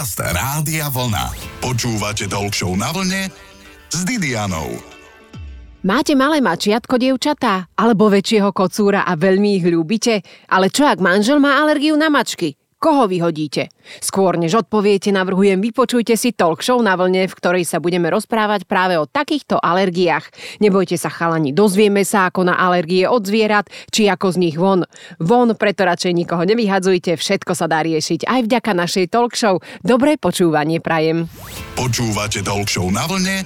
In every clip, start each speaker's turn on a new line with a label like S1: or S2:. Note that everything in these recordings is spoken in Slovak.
S1: Podcast Rádia Vlna. Počúvate Talk na vlne s Didianou.
S2: Máte malé mačiatko, dievčatá? Alebo väčšieho kocúra a veľmi ich ľúbite? Ale čo ak manžel má alergiu na mačky? Koho vyhodíte? Skôr než odpoviete, navrhujem vypočujte si talk show na vlne, v ktorej sa budeme rozprávať práve o takýchto alergiách. Nebojte sa chalani, dozvieme sa ako na alergie od zvierat, či ako z nich von. Von, preto radšej nikoho nevyhadzujte, všetko sa dá riešiť aj vďaka našej talk show. Dobré počúvanie prajem.
S1: Počúvate talk show na vlne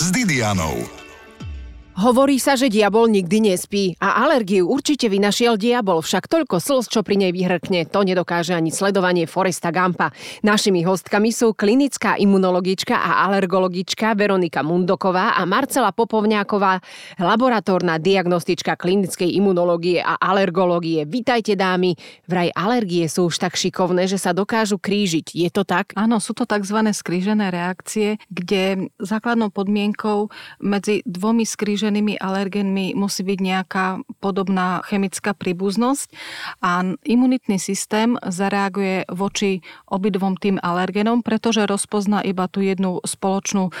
S1: s Didianou.
S2: Hovorí sa, že diabol nikdy nespí a alergiu určite vynašiel diabol, však toľko slz, čo pri nej vyhrkne, to nedokáže ani sledovanie Foresta Gampa. Našimi hostkami sú klinická imunologička a alergologička Veronika Mundoková a Marcela Popovňáková, laboratórna diagnostička klinickej imunológie a alergológie. Vítajte dámy, vraj alergie sú už tak šikovné, že sa dokážu krížiť. Je to tak?
S3: Áno, sú to tzv. skrížené reakcie, kde základnou podmienkou medzi dvomi skríženými vytvorenými alergénmi musí byť nejaká podobná chemická príbuznosť a imunitný systém zareaguje voči obidvom tým alergénom, pretože rozpozná iba tú jednu spoločnú e,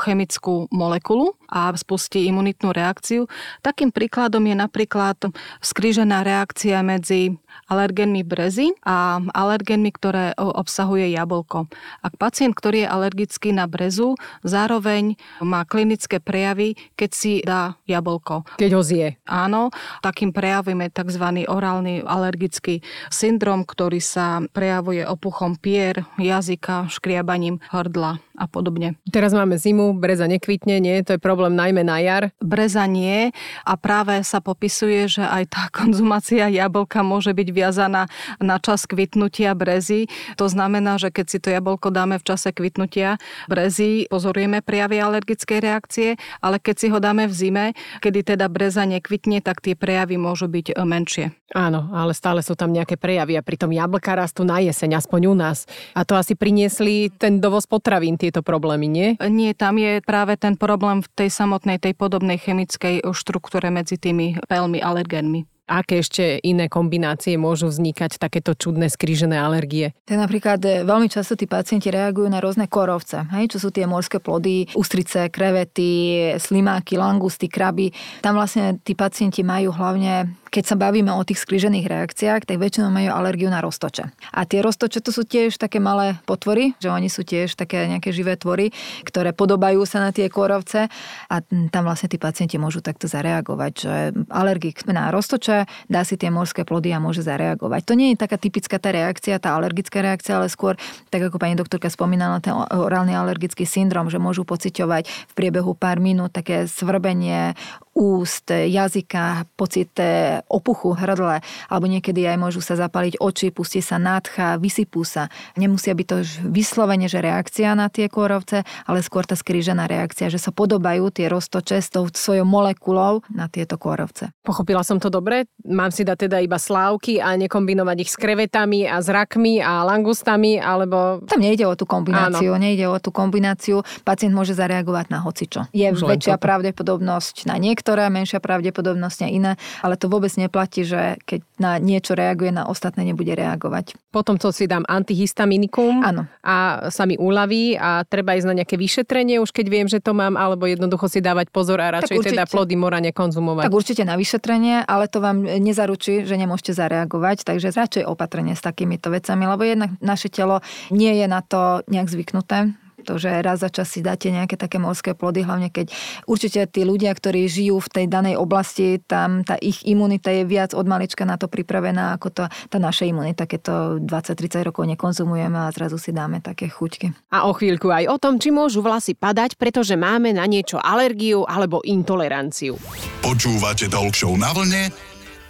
S3: chemickú molekulu a spustí imunitnú reakciu. Takým príkladom je napríklad skrížená reakcia medzi alergénmi brezy a alergénmi, ktoré obsahuje jablko. Ak pacient, ktorý je alergický na brezu, zároveň má klinické prejavy, keď si dá jablko.
S2: Keď ho zje.
S3: Áno, takým prejavom je tzv. orálny alergický syndrom, ktorý sa prejavuje opuchom pier, jazyka, škriabaním hrdla a podobne.
S2: Teraz máme zimu, breza nekvitne, nie? To je problém najmä na jar.
S3: Breza nie a práve sa popisuje, že aj tá konzumácia jablka môže byť viazaná na čas kvitnutia brezy. To znamená, že keď si to jablko dáme v čase kvitnutia brezy, pozorujeme prejavy alergickej reakcie, ale keď si ho dáme v zime, kedy teda breza nekvitne, tak tie prejavy môžu byť e, menšie.
S2: Áno, ale stále sú tam nejaké prejavy a pritom jablka rastú na jeseň, aspoň u nás. A to asi priniesli ten dovoz potravín, tieto problémy, nie?
S3: Nie, tam je práve ten problém v tej samotnej, tej podobnej chemickej štruktúre medzi tými veľmi alergénmi
S2: aké ešte iné kombinácie môžu vznikať takéto čudné skrížené alergie?
S4: Tak napríklad e, veľmi často tí pacienti reagujú na rôzne korovce, hej, čo sú tie morské plody, ústrice, krevety, slimáky, langusty, kraby. Tam vlastne tí pacienti majú hlavne keď sa bavíme o tých skrížených reakciách, tak väčšinou majú alergiu na roztoče. A tie roztoče to sú tiež také malé potvory, že oni sú tiež také nejaké živé tvory, ktoré podobajú sa na tie korovce a tam vlastne tí pacienti môžu takto zareagovať, že alergik na roztoče dá si tie morské plody a môže zareagovať. To nie je taká typická tá reakcia, tá alergická reakcia, ale skôr, tak ako pani doktorka spomínala, ten orálny alergický syndrom, že môžu pociťovať v priebehu pár minút také svrbenie, úst, jazyka, pocit e, opuchu hrdle, alebo niekedy aj môžu sa zapaliť oči, pustí sa nádcha, vysypú sa. Nemusia byť to vyslovene, že reakcia na tie kôrovce, ale skôr tá skrížená reakcia, že sa podobajú tie roztoče s tou svojou molekulou na tieto kôrovce.
S2: Pochopila som to dobre? Mám si dať teda iba slávky a nekombinovať ich s krevetami a s rakmi a langustami, alebo...
S4: Tam nejde o tú kombináciu, Áno. nejde o tú kombináciu. Pacient môže zareagovať na hocičo. Je Už väčšia pravdepodobnosť na niekto niektoré, menšia pravdepodobnosť na iné, ale to vôbec neplatí, že keď na niečo reaguje, na ostatné nebude reagovať.
S2: Potom to si dám antihistaminikum
S4: Áno.
S2: a sa mi uľaví a treba ísť na nejaké vyšetrenie, už keď viem, že to mám, alebo jednoducho si dávať pozor a radšej určite, teda plody mora nekonzumovať.
S4: Tak určite na vyšetrenie, ale to vám nezaručí, že nemôžete zareagovať, takže radšej opatrenie s takýmito vecami, lebo jednak naše telo nie je na to nejak zvyknuté to, že raz za čas si dáte nejaké také morské plody, hlavne keď určite tí ľudia, ktorí žijú v tej danej oblasti, tam tá ich imunita je viac od malička na to pripravená ako to, tá naša imunita, keď to 20-30 rokov nekonzumujeme a zrazu si dáme také chuťky.
S2: A o chvíľku aj o tom, či môžu vlasy padať, pretože máme na niečo alergiu alebo intoleranciu.
S1: Počúvate Talk na vlne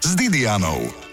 S1: s Didianou.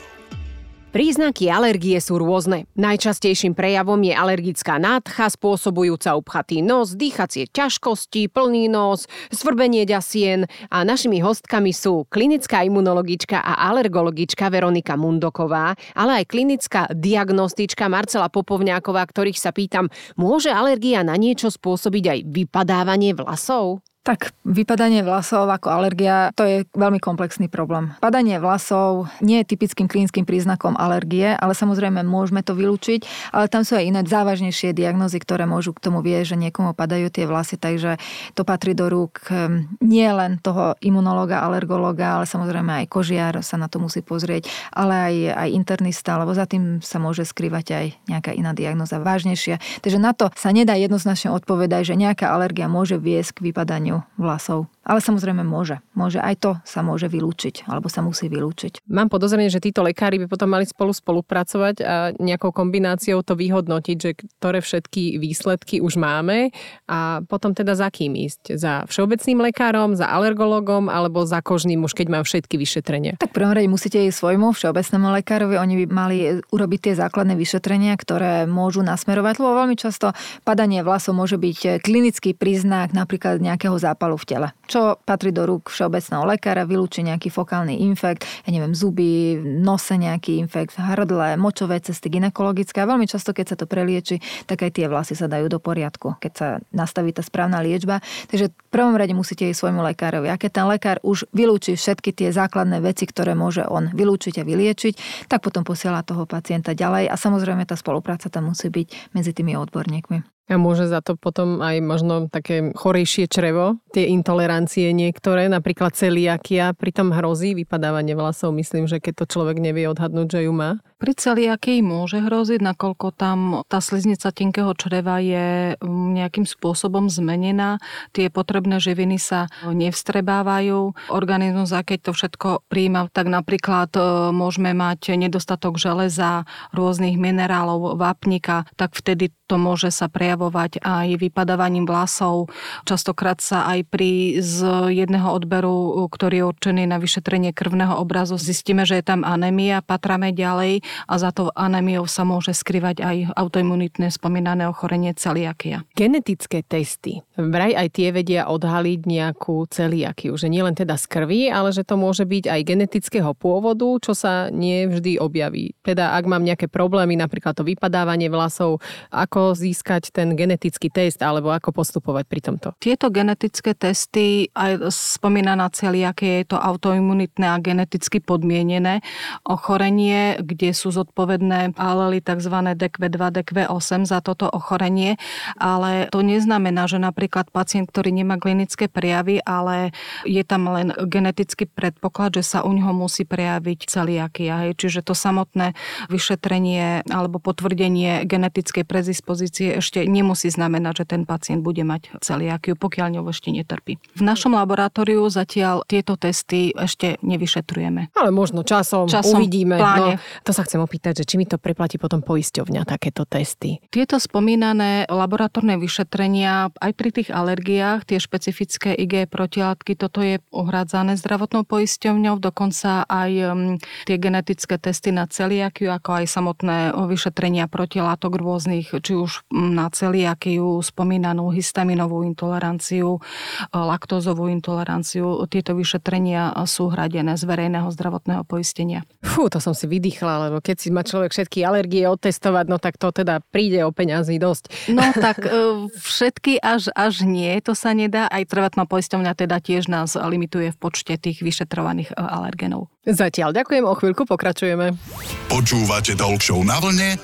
S2: Príznaky alergie sú rôzne. Najčastejším prejavom je alergická nádcha spôsobujúca upchatý nos, dýchacie ťažkosti, plný nos, svrbenie ďasien a našimi hostkami sú klinická imunologička a alergologička Veronika Mundoková, ale aj klinická diagnostička Marcela Popovňáková, ktorých sa pýtam, môže alergia na niečo spôsobiť aj vypadávanie vlasov?
S4: Tak vypadanie vlasov ako alergia, to je veľmi komplexný problém. Padanie vlasov nie je typickým klinickým príznakom alergie, ale samozrejme môžeme to vylúčiť, ale tam sú aj iné závažnejšie diagnozy, ktoré môžu k tomu vieť, že niekomu padajú tie vlasy, takže to patrí do rúk ehm, nie len toho imunológa, alergológa, ale samozrejme aj kožiar sa na to musí pozrieť, ale aj, aj internista, lebo za tým sa môže skrývať aj nejaká iná diagnoza vážnejšia. Takže na to sa nedá jednoznačne odpovedať, že nejaká alergia môže viesť k vypadaniu vlasov. Ale samozrejme môže. Môže aj to sa môže vylúčiť, alebo sa musí vylúčiť.
S5: Mám podozrenie, že títo lekári by potom mali spolu spolupracovať a nejakou kombináciou to vyhodnotiť, že ktoré všetky výsledky už máme a potom teda za kým ísť? Za všeobecným lekárom, za alergologom alebo za kožným, už keď mám všetky vyšetrenia?
S4: Tak prvom rade musíte ísť svojmu všeobecnému lekárovi. Oni by mali urobiť tie základné vyšetrenia, ktoré môžu nasmerovať, lebo veľmi často padanie vlasov môže byť klinický príznak napríklad nejakého zápalu v tele. Čo patrí do rúk všeobecného lekára, vylúči nejaký fokálny infekt, ja neviem, zuby, nose nejaký infekt, hrdle, močové cesty, ginekologické. A veľmi často, keď sa to prelieči, tak aj tie vlasy sa dajú do poriadku, keď sa nastaví tá správna liečba. Takže v prvom rade musíte ísť svojmu lekárovi. A keď ten lekár už vylúči všetky tie základné veci, ktoré môže on vylúčiť a vyliečiť, tak potom posiela toho pacienta ďalej. A samozrejme tá spolupráca tam musí byť medzi tými odborníkmi.
S5: A môže za to potom aj možno také chorejšie črevo, tie intolerancie niektoré, napríklad celiakia, pritom hrozí vypadávanie vlasov. Myslím, že keď to človek nevie odhadnúť, že ju má.
S3: Pri celiakii môže hroziť, nakoľko tam tá sliznica tenkého čreva je mm, nejakým spôsobom zmenená. Tie potrebné živiny sa nevstrebávajú. Organizmus, a keď to všetko príjma, tak napríklad e, môžeme mať nedostatok železa, rôznych minerálov, vápnika, tak vtedy to môže sa prejavovať aj vypadávaním vlasov. Častokrát sa aj pri z jedného odberu, ktorý je určený na vyšetrenie krvného obrazu, zistíme, že je tam anémia, patrame ďalej a za to anémiou sa môže skrývať aj autoimunitné spomínané ochorenie celiakia.
S5: Genetické testy. Vraj aj tie vedia odhaliť nejakú celiakiu, že nie len teda z krvi, ale že to môže byť aj genetického pôvodu, čo sa nie vždy objaví. Teda ak mám nejaké problémy, napríklad to vypadávanie vlasov, ako získať ten genetický test alebo ako postupovať pri tomto?
S3: Tieto genetické testy, aj spomínaná celiakie, je to autoimunitné a geneticky podmienené ochorenie, kde sú zodpovedné alely tzv. DQ2, DQ8 za toto ochorenie, ale to neznamená, že napríklad pacient, ktorý nemá klinické prejavy, ale je tam len genetický predpoklad, že sa u neho musí prejaviť celiakia. Čiže to samotné vyšetrenie alebo potvrdenie genetickej prezispozície ešte nemusí znamenať, že ten pacient bude mať celiakiu, pokiaľ ňou ešte netrpí. V našom laboratóriu zatiaľ tieto testy ešte nevyšetrujeme.
S5: Ale možno časom, časom uvidíme. No, to sa chcem opýtať, že či mi to preplatí potom poisťovňa, takéto testy.
S3: Tieto spomínané laboratórne vyšetrenia aj pri tých alergiách, tie špecifické IG protilátky, toto je uhrádzané zdravotnou poisťovňou, dokonca aj mm, tie genetické testy na celiakiu, ako aj samotné vyšetrenia protilátok rôznych, či už mm, na celiakiu, spomínanú histaminovú intoleranciu, laktózovú intoleranciu. Tieto vyšetrenia sú hradené z verejného zdravotného poistenia.
S5: Fú, to som si vydýchla, lebo lebo keď si má človek všetky alergie odtestovať, no tak to teda príde o peňazí dosť.
S3: No tak e, všetky až, až nie, to sa nedá. Aj trvatná poisťovňa teda tiež nás limituje v počte tých vyšetrovaných e, alergenov.
S5: Zatiaľ ďakujem, o chvíľku pokračujeme.
S1: Počúvate Talk na vlne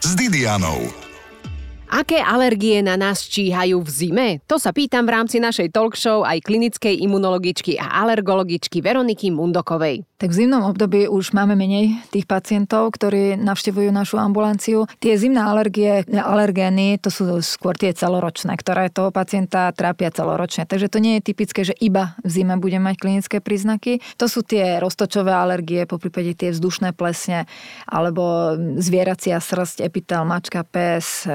S1: s Didianou.
S5: Aké alergie na nás číhajú v zime? To sa pýtam v rámci našej talk show aj klinickej imunologičky a alergologičky Veroniky Mundokovej.
S4: Tak v zimnom období už máme menej tých pacientov, ktorí navštevujú našu ambulanciu. Tie zimné alergie, alergény, to sú skôr tie celoročné, ktoré toho pacienta trápia celoročne. Takže to nie je typické, že iba v zime bude mať klinické príznaky. To sú tie roztočové alergie, po prípade tie vzdušné plesne, alebo zvieracia srst, epitel, mačka, pes,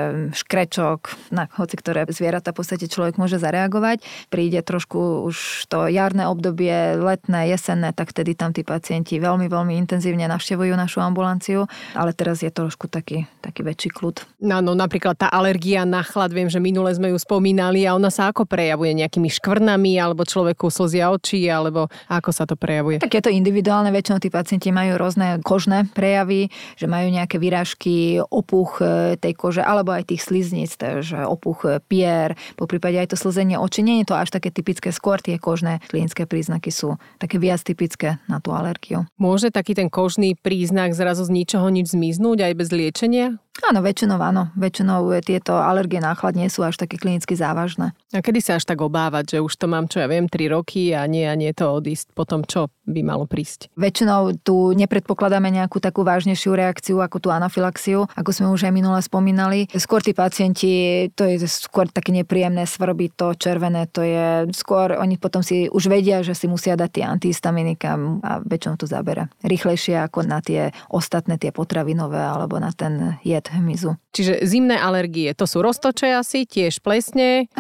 S4: škrečok, na hoci ktoré zvieratá v podstate človek môže zareagovať. Príde trošku už to jarné obdobie, letné, jesenné, tak vtedy tam tí pacienti veľmi, veľmi intenzívne navštevujú našu ambulanciu, ale teraz je trošku taký, taký väčší kľud.
S5: No, no napríklad tá alergia na chlad, viem, že minule sme ju spomínali a ona sa ako prejavuje nejakými škvrnami alebo človeku slzia očí, alebo ako sa to prejavuje?
S4: Tak je to individuálne, väčšinou tí pacienti majú rôzne kožné prejavy, že majú nejaké výražky, opuch e, tej kože alebo aj tých sliznic, že opuch pier, po prípade aj to slzenie očí. Nie je to až také typické, skôr tie kožné klinické príznaky sú také viac typické na tú alergiu.
S5: Môže taký ten kožný príznak zrazu z ničoho nič zmiznúť aj bez liečenia?
S4: Áno, väčšinou áno. Väčšinou tieto alergie na chlad nie sú až také klinicky závažné.
S5: A kedy sa až tak obávať, že už to mám, čo ja viem, 3 roky a nie a nie to odísť? Potom čo by malo prísť?
S4: Väčšinou tu nepredpokladáme nejakú takú vážnejšiu reakciu ako tú anafilaxiu, ako sme už aj minule spomínali. Skôr tí pacienti, to je skôr také nepríjemné svrby, to červené, to je skôr, oni potom si už vedia, že si musia dať tie antihistaminika a väčšinou to zabera rýchlejšie ako na tie ostatné, tie potravinové alebo na ten jed hmyzu.
S5: Čiže zimné alergie, to sú roztoče asi, tiež plesne.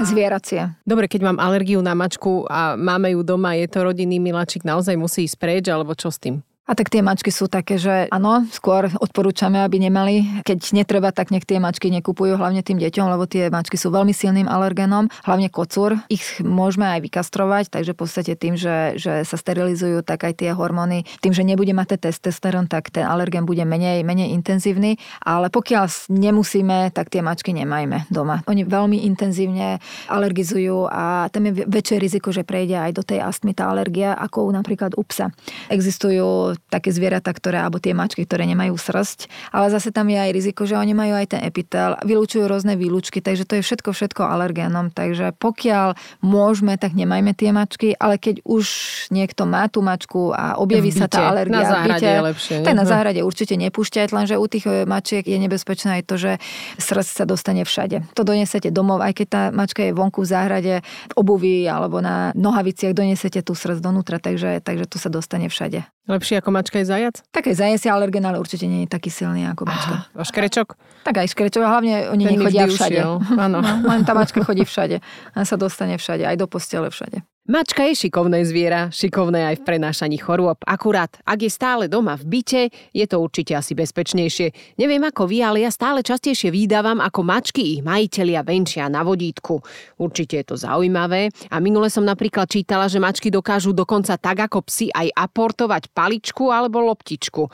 S4: Zvieracie.
S5: Dobre, keď mám alergiu na mačku a máme ju doma, je to rodinný miláčik, naozaj musí ísť preč, alebo čo s tým?
S4: A tak tie mačky sú také, že áno, skôr odporúčame, aby nemali. Keď netreba, tak nech tie mačky nekupujú, hlavne tým deťom, lebo tie mačky sú veľmi silným alergenom, hlavne kocúr. Ich môžeme aj vykastrovať, takže v podstate tým, že, že sa sterilizujú, tak aj tie hormóny, tým, že nebude mať ten testosterón, tak ten alergen bude menej, menej intenzívny. Ale pokiaľ nemusíme, tak tie mačky nemajme doma. Oni veľmi intenzívne alergizujú a tam je väčšie riziko, že prejde aj do tej astmy tá alergia, ako napríklad u psa. Existujú také zvieratá, ktoré, alebo tie mačky, ktoré nemajú srst, ale zase tam je aj riziko, že oni majú aj ten epitel, vylúčujú rôzne výlučky, takže to je všetko, všetko alergénom. Takže pokiaľ môžeme, tak nemajme tie mačky, ale keď už niekto má tú mačku a objaví sa tá alergia,
S5: na záhrade byte, je lepšie.
S4: Tak na záhrade určite nepúšťať, lenže u tých e, mačiek je nebezpečné aj to, že srst sa dostane všade. To donesete domov, aj keď tá mačka je vonku v záhrade, v obuvi alebo na nohaviciach, donesete tú srst donútra, takže, takže to sa dostane všade.
S5: Lepšie ako mačka je zajac?
S4: Tak aj zajac je alergen, ale určite nie je taký silný ako mačka.
S5: A škrečok?
S4: Tak aj škrečok, hlavne oni Ten nechodia všade. Áno. No, len tá mačka chodí všade. A sa dostane všade, aj do postele všade.
S5: Mačka je šikovné zviera, šikovné aj v prenášaní chorôb. Akurát, ak je stále doma v byte, je to určite asi bezpečnejšie. Neviem ako vy, ale ja stále častejšie výdávam, ako mačky ich majitelia venčia na vodítku. Určite je to zaujímavé. A minule som napríklad čítala, že mačky dokážu dokonca tak ako psi aj aportovať paličku alebo loptičku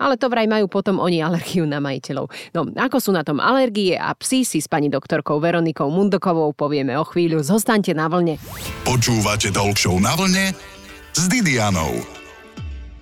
S5: ale to vraj majú potom oni alergiu na majiteľov. No, ako sú na tom alergie a psi si s pani doktorkou Veronikou Mundokovou povieme o chvíľu. Zostaňte na vlne.
S1: Počúvate Talk na vlne s Didianou.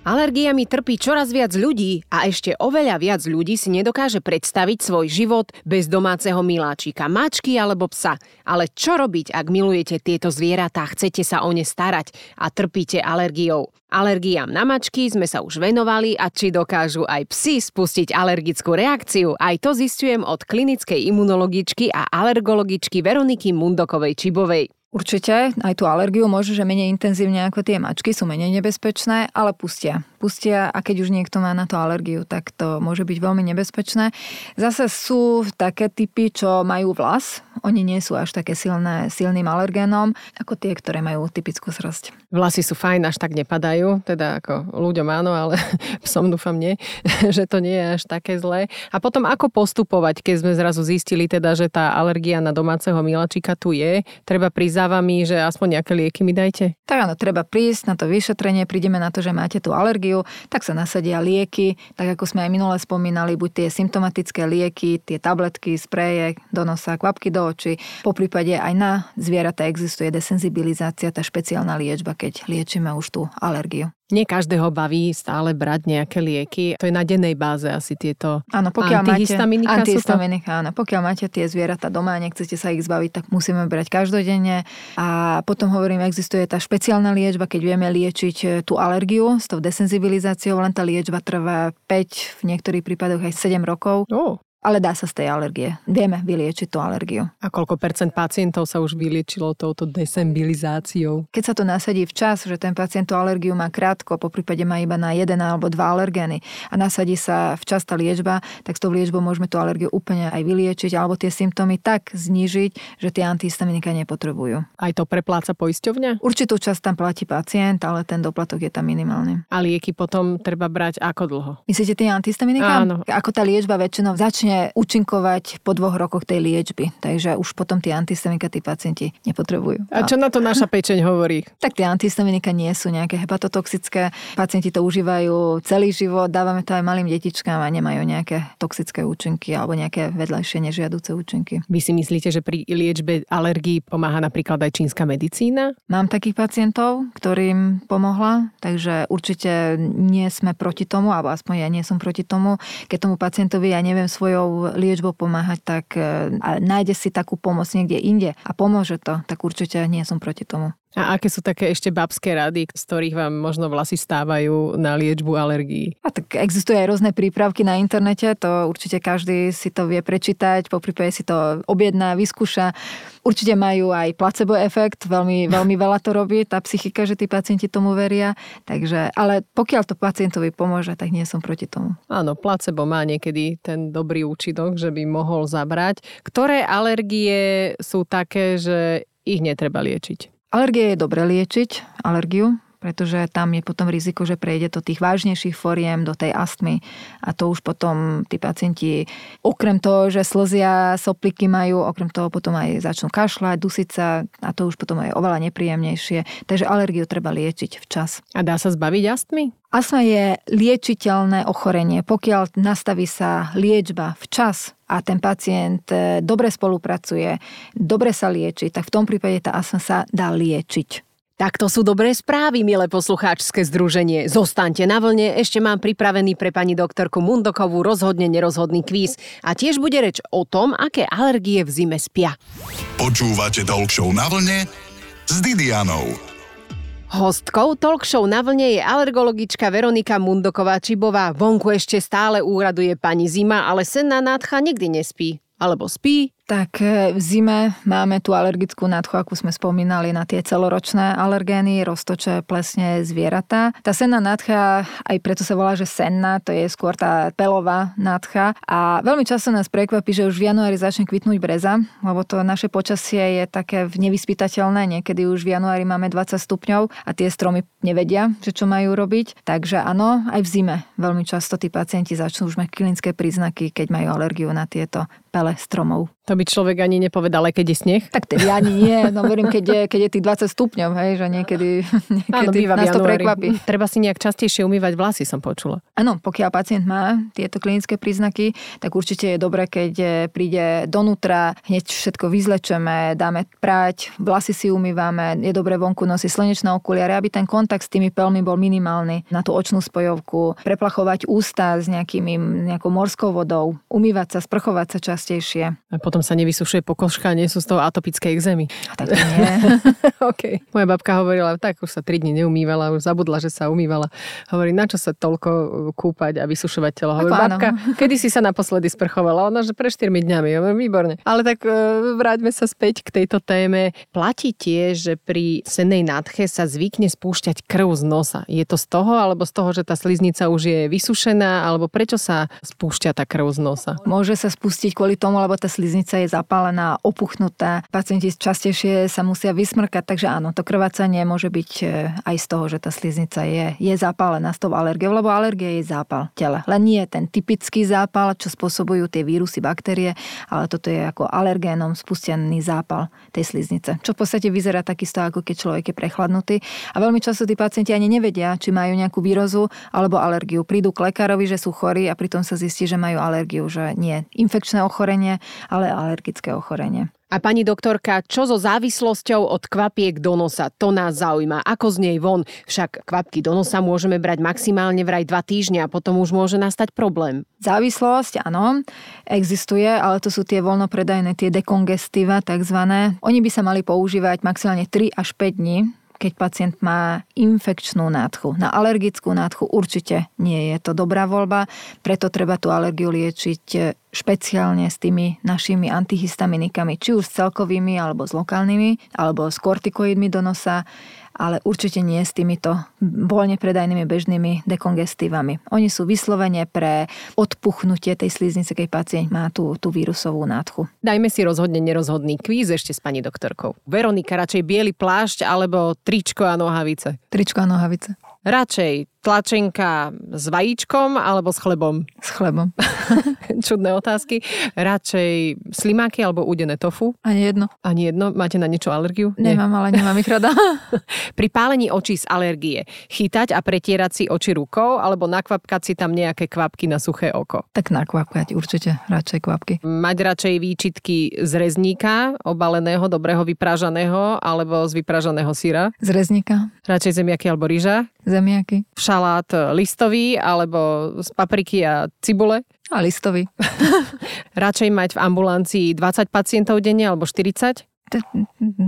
S5: Alergiami trpí čoraz viac ľudí a ešte oveľa viac ľudí si nedokáže predstaviť svoj život bez domáceho miláčika, mačky alebo psa. Ale čo robiť, ak milujete tieto zvieratá, chcete sa o ne starať a trpíte alergiou? Alergiám na mačky sme sa už venovali a či dokážu aj psi spustiť alergickú reakciu, aj to zistujem od klinickej imunologičky a alergologičky Veroniky Mundokovej Čibovej.
S4: Určite, aj tú alergiu môže, že menej intenzívne ako tie mačky, sú menej nebezpečné, ale pustia. Pustia a keď už niekto má na to alergiu, tak to môže byť veľmi nebezpečné. Zase sú také typy, čo majú vlas. Oni nie sú až také silné, silným alergénom, ako tie, ktoré majú typickú srasť.
S5: Vlasy sú fajn, až tak nepadajú, teda ako ľuďom áno, ale psom dúfam nie, že to nie je až také zlé. A potom ako postupovať, keď sme zrazu zistili teda, že tá alergia na domáceho milačika tu je, treba prísť za vami, že aspoň nejaké lieky mi dajte?
S4: Tak áno, treba prísť na to vyšetrenie, prídeme na to, že máte tú alergiu, tak sa nasadia lieky, tak ako sme aj minule spomínali, buď tie symptomatické lieky, tie tabletky, spreje do nosa, kvapky do očí. Po prípade aj na zvieratá existuje desenzibilizácia, tá špeciálna liečba, keď liečíme už tú alergiu.
S5: Nie každého baví stále brať nejaké lieky. To je na dennej báze asi tieto
S4: áno, pokiaľ antihistaminika. Máte, antihistaminika, áno. Pokiaľ máte tie zvieratá doma a nechcete sa ich zbaviť, tak musíme brať každodenne. A potom hovorím, existuje tá špeciálna liečba, keď vieme liečiť e, tú alergiu s tou desenzibilizáciou, len tá liečba trvá 5, v niektorých prípadoch aj 7 rokov.
S5: Oh
S4: ale dá sa z tej alergie. Vieme vyliečiť tú alergiu.
S5: A koľko percent pacientov sa už vyliečilo touto desembilizáciou?
S4: Keď sa to nasadí včas, že ten pacient tú alergiu má krátko, po prípade má iba na jeden alebo dva alergény a nasadí sa včas tá liečba, tak s tou liečbou môžeme tú alergiu úplne aj vyliečiť alebo tie symptómy tak znížiť, že tie antihistaminika nepotrebujú.
S5: Aj to prepláca poisťovňa?
S4: Určitú časť tam platí pacient, ale ten doplatok je tam minimálny.
S5: A lieky potom treba brať ako dlho?
S4: Myslíte tie antihistaminika?
S5: Áno.
S4: Ako tá liečba väčšinou začne začne účinkovať po dvoch rokoch tej liečby. Takže už potom tie antihistamika tí pacienti nepotrebujú.
S5: A čo na to naša pečeň hovorí?
S4: Tak tie antihistaminika nie sú nejaké hepatotoxické. Pacienti to užívajú celý život, dávame to aj malým detičkám a nemajú nejaké toxické účinky alebo nejaké vedľajšie nežiaduce účinky.
S5: Vy si myslíte, že pri liečbe alergií pomáha napríklad aj čínska medicína?
S4: Mám takých pacientov, ktorým pomohla, takže určite nie sme proti tomu, alebo aspoň ja nie som proti tomu. Keď tomu pacientovi ja neviem svojou liečbou pomáhať, tak e, nájde si takú pomoc niekde inde a pomôže to, tak určite nie som proti tomu.
S5: A aké sú také ešte babské rady, z ktorých vám možno vlasy stávajú na liečbu alergií?
S4: A tak existujú aj rôzne prípravky na internete, to určite každý si to vie prečítať, po prípade si to objedná, vyskúša. Určite majú aj placebo efekt, veľmi, veľmi veľa to robí, tá psychika, že tí pacienti tomu veria. Takže, ale pokiaľ to pacientovi pomôže, tak nie som proti tomu.
S5: Áno, placebo má niekedy ten dobrý účinok, že by mohol zabrať. Ktoré alergie sú také, že ich netreba liečiť?
S4: Alergie je dobre liečiť, alergiu, pretože tam je potom riziko, že prejde do tých vážnejších foriem, do tej astmy a to už potom tí pacienti, okrem toho, že slzia, sopliky majú, okrem toho potom aj začnú kašľať, dusiť sa a to už potom je oveľa nepríjemnejšie. Takže alergiu treba liečiť včas.
S5: A dá sa zbaviť astmy?
S4: Astma je liečiteľné ochorenie. Pokiaľ nastaví sa liečba včas a ten pacient e, dobre spolupracuje, dobre sa lieči, tak v tom prípade tá astma sa dá liečiť.
S5: Tak to sú dobré správy, milé poslucháčske združenie. Zostaňte na vlne, ešte mám pripravený pre pani doktorku Mundokovú rozhodne nerozhodný kvíz. A tiež bude reč o tom, aké alergie v zime spia.
S1: Počúvate Talk Show na vlne s Didianou.
S5: Hostkou talk show na vlne je alergologička Veronika Mundoková-Čibová. Vonku ešte stále úraduje pani Zima, ale senná nádcha nikdy nespí. Alebo spí,
S4: tak e, v zime máme tú alergickú nádchu, ako sme spomínali, na tie celoročné alergény, roztoče, plesne, zvieratá. Tá senná nádcha, aj preto sa volá, že senná, to je skôr tá pelová nádcha. A veľmi často nás prekvapí, že už v januári začne kvitnúť breza, lebo to naše počasie je také nevyspytateľné. Niekedy už v januári máme 20 stupňov a tie stromy nevedia, že čo majú robiť. Takže áno, aj v zime veľmi často tí pacienti začnú už mať klinické príznaky, keď majú alergiu na tieto pele stromov.
S5: To by človek ani nepovedal, aj keď je sneh?
S4: Tak tedy ani nie. No verím, keď je, keď je tých 20 stupňov, hej, že niekedy, niekedy
S5: Áno,
S4: nás to prekvapí.
S5: Treba si nejak častejšie umývať vlasy, som počula.
S4: Áno, pokiaľ pacient má tieto klinické príznaky, tak určite je dobré, keď e, príde donútra, hneď všetko vyzlečeme, dáme prať, vlasy si umývame, je dobré vonku nosiť slnečné okuliare, aby ten kontakt s tými pelmi bol minimálny na tú očnú spojovku, preplachovať ústa s nejakými, nejakou morskou vodou, umývať sa, sprchovať sa častejšie.
S5: A potom sa nevysušuje pokožka, nie sú z toho atopické exémy.
S4: A tak nie.
S5: okay. Moja babka hovorila, tak už sa 3 dní neumývala, už zabudla, že sa umývala. Hovorí, na čo sa toľko kúpať a vysušovať telo? Hovorí, babka, kedy si sa naposledy sprchovala? Ona, že pre 4 dňami. Hovorí, výborne. Ale tak e, vráťme sa späť k tejto téme. Platí tiež, že pri sennej nádche sa zvykne spúšťať krv z nosa. Je to z toho, alebo z toho, že tá sliznica už je vysušená, alebo prečo sa spúšťa tá krv z nosa?
S4: Môže sa spustiť kvôli tomu, lebo tá sliznica je zapálená, opuchnutá. Pacienti častejšie sa musia vysmrkať, takže áno, to krvácanie môže byť e, aj z toho, že tá sliznica je, je zapálená s tou alergiou, lebo alergia je zápal tele. Len nie je ten typický zápal, čo spôsobujú tie vírusy, baktérie, ale toto je ako alergénom spustený zápal tej sliznice. Čo v podstate vyzerá takisto, ako keď človek je prechladnutý. A veľmi často tí pacienti ani nevedia, či majú nejakú výrozu alebo alergiu. Prídu k lekárovi, že sú chorí a pritom sa zistí, že majú alergiu, že nie infekčné ochorenie, ale alergické ochorenie.
S5: A pani doktorka, čo so závislosťou od kvapiek do nosa? To nás zaujíma. Ako z nej von? Však kvapky do nosa môžeme brať maximálne vraj dva týždňa a potom už môže nastať problém.
S4: Závislosť, áno, existuje, ale to sú tie voľnopredajné, tie dekongestíva takzvané. Oni by sa mali používať maximálne 3 až 5 dní keď pacient má infekčnú nádchu. Na alergickú nádchu určite nie je to dobrá voľba, preto treba tú alergiu liečiť špeciálne s tými našimi antihistaminikami, či už s celkovými, alebo s lokálnymi, alebo s kortikoidmi do nosa ale určite nie s týmito voľne predajnými bežnými dekongestívami. Oni sú vyslovene pre odpuchnutie tej sliznice, keď pacient má tú, tú vírusovú nádchu.
S5: Dajme si rozhodne nerozhodný kvíz ešte s pani doktorkou. Veronika, radšej biely plášť alebo tričko a nohavice?
S4: Tričko a nohavice.
S5: Radšej Tlačenka s vajíčkom alebo s chlebom?
S4: S chlebom.
S5: Čudné otázky. Radšej slimáky alebo údené tofu?
S4: Ani jedno.
S5: Ani jedno? Máte na niečo alergiu?
S4: Nemám, ale nemám ich rada.
S5: Pri pálení očí z alergie chytať a pretierať si oči rukou alebo nakvapkať si tam nejaké kvapky na suché oko?
S4: tak nakvapkať určite, radšej kvapky.
S5: Mať radšej výčitky z rezníka, obaleného, dobrého vypražaného alebo z vypražaného syra?
S4: Z reznika,
S5: Radšej zemiaky alebo ryža?
S4: zemiaky
S5: Šalát listový alebo z papriky a cibule?
S4: A listový.
S5: Radšej mať v ambulancii 20 pacientov denne alebo 40?
S4: T-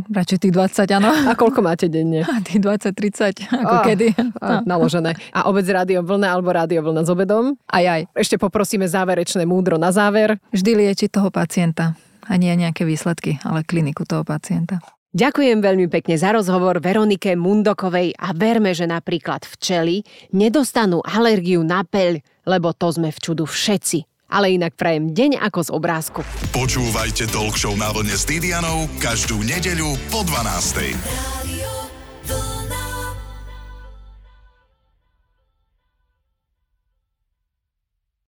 S4: Radšej tých 20, áno.
S5: A koľko máte denne?
S4: A tých 20-30, ako
S5: Ah,
S4: kedy.
S5: A, naložené. A obec rádio vlna alebo rádio vlna s obedom?
S4: Aj, aj.
S5: Ešte poprosíme záverečné múdro na záver.
S4: Vždy liečiť toho pacienta. A nie nejaké výsledky, ale kliniku toho pacienta.
S5: Ďakujem veľmi pekne za rozhovor Veronike Mundokovej a verme, že napríklad včely nedostanú alergiu na peľ, lebo to sme v čudu všetci. Ale inak prajem deň ako z obrázku.
S1: Počúvajte Talk Show na vlne s Didianou každú nedeľu po 12.
S6: Radio